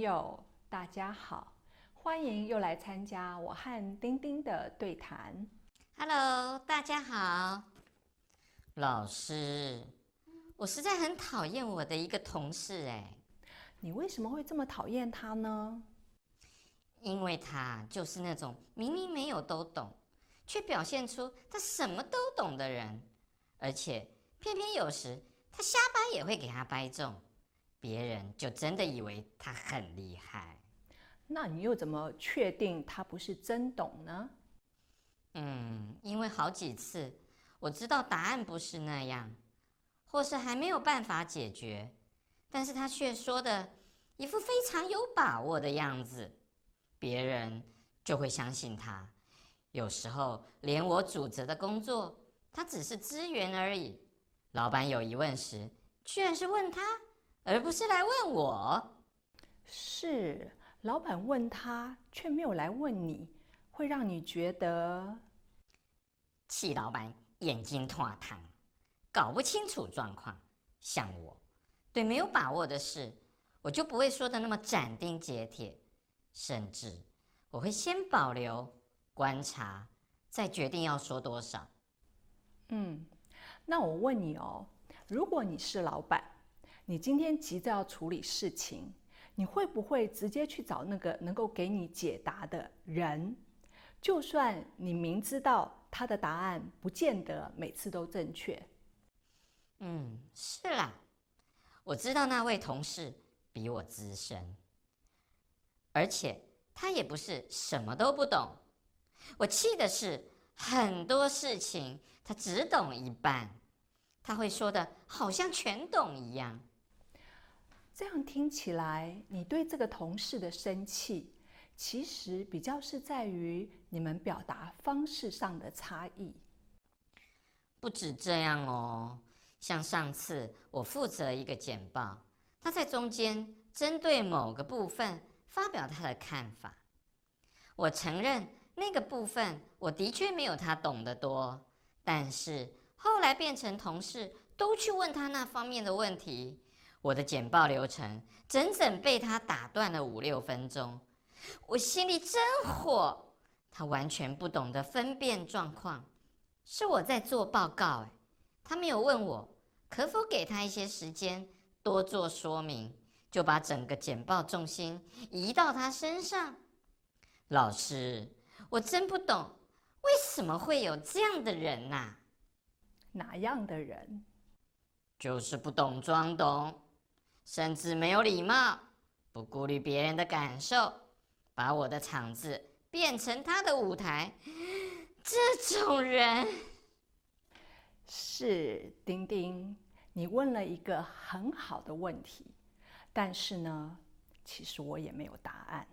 友，大家好，欢迎又来参加我和丁丁的对谈。Hello，大家好。老师，我实在很讨厌我的一个同事哎。你为什么会这么讨厌他呢？因为他就是那种明明没有都懂，却表现出他什么都懂的人，而且偏偏有时他瞎掰也会给他掰中。别人就真的以为他很厉害，那你又怎么确定他不是真懂呢？嗯，因为好几次我知道答案不是那样，或是还没有办法解决，但是他却说的一副非常有把握的样子，别人就会相信他。有时候连我主责的工作，他只是支援而已。老板有疑问时，居然是问他。而不是来问我，是老板问他，却没有来问你，会让你觉得气老板眼睛脱汤，搞不清楚状况。像我，对没有把握的事，我就不会说的那么斩钉截铁，甚至我会先保留观察，再决定要说多少。嗯，那我问你哦，如果你是老板，你今天急着要处理事情，你会不会直接去找那个能够给你解答的人？就算你明知道他的答案不见得每次都正确。嗯，是啦，我知道那位同事比我资深，而且他也不是什么都不懂。我气的是很多事情他只懂一半，他会说的好像全懂一样。这样听起来，你对这个同事的生气，其实比较是在于你们表达方式上的差异。不止这样哦，像上次我负责一个简报，他在中间针对某个部分发表他的看法。我承认那个部分我的确没有他懂得多，但是后来变成同事都去问他那方面的问题。我的简报流程整整被他打断了五六分钟，我心里真火。他完全不懂得分辨状况，是我在做报告，哎，他没有问我可否给他一些时间多做说明，就把整个简报重心移到他身上。老师，我真不懂，为什么会有这样的人呐？哪样的人？就是不懂装懂。甚至没有礼貌，不顾虑别人的感受，把我的场子变成他的舞台。这种人是丁丁，你问了一个很好的问题，但是呢，其实我也没有答案。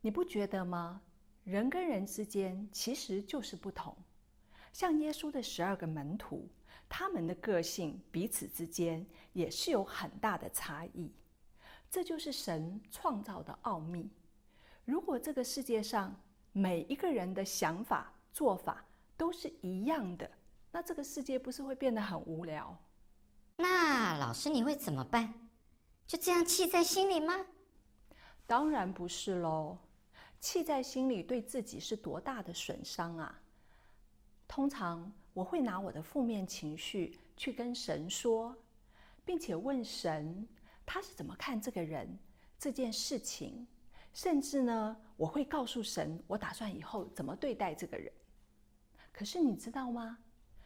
你不觉得吗？人跟人之间其实就是不同，像耶稣的十二个门徒。他们的个性彼此之间也是有很大的差异，这就是神创造的奥秘。如果这个世界上每一个人的想法、做法都是一样的，那这个世界不是会变得很无聊？那老师你会怎么办？就这样气在心里吗？当然不是喽，气在心里对自己是多大的损伤啊！通常。我会拿我的负面情绪去跟神说，并且问神他是怎么看这个人、这件事情，甚至呢，我会告诉神我打算以后怎么对待这个人。可是你知道吗？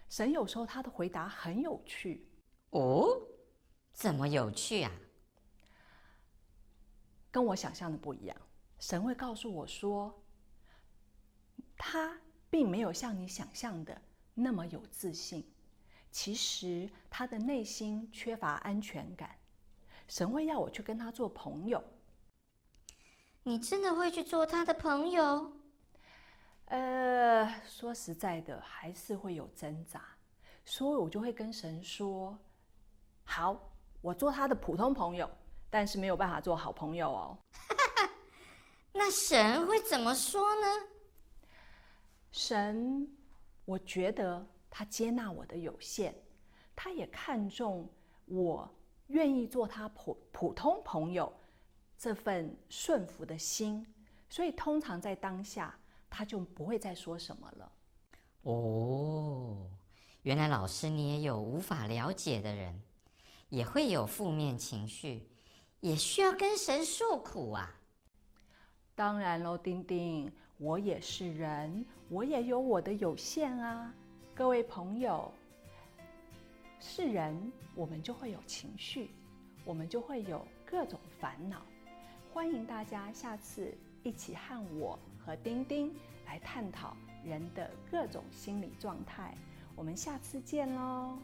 神有时候他的回答很有趣哦，怎么有趣啊？跟我想象的不一样。神会告诉我说，他并没有像你想象的。那么有自信，其实他的内心缺乏安全感。神会要我去跟他做朋友。你真的会去做他的朋友？呃，说实在的，还是会有挣扎，所以我就会跟神说：“好，我做他的普通朋友，但是没有办法做好朋友哦。”那神会怎么说呢？神。我觉得他接纳我的有限，他也看重我愿意做他普普通朋友这份顺服的心，所以通常在当下他就不会再说什么了。哦，原来老师你也有无法了解的人，也会有负面情绪，也需要跟神诉苦啊。当然喽，丁丁，我也是人，我也有我的有限啊。各位朋友，是人，我们就会有情绪，我们就会有各种烦恼。欢迎大家下次一起和我和丁丁来探讨人的各种心理状态。我们下次见喽。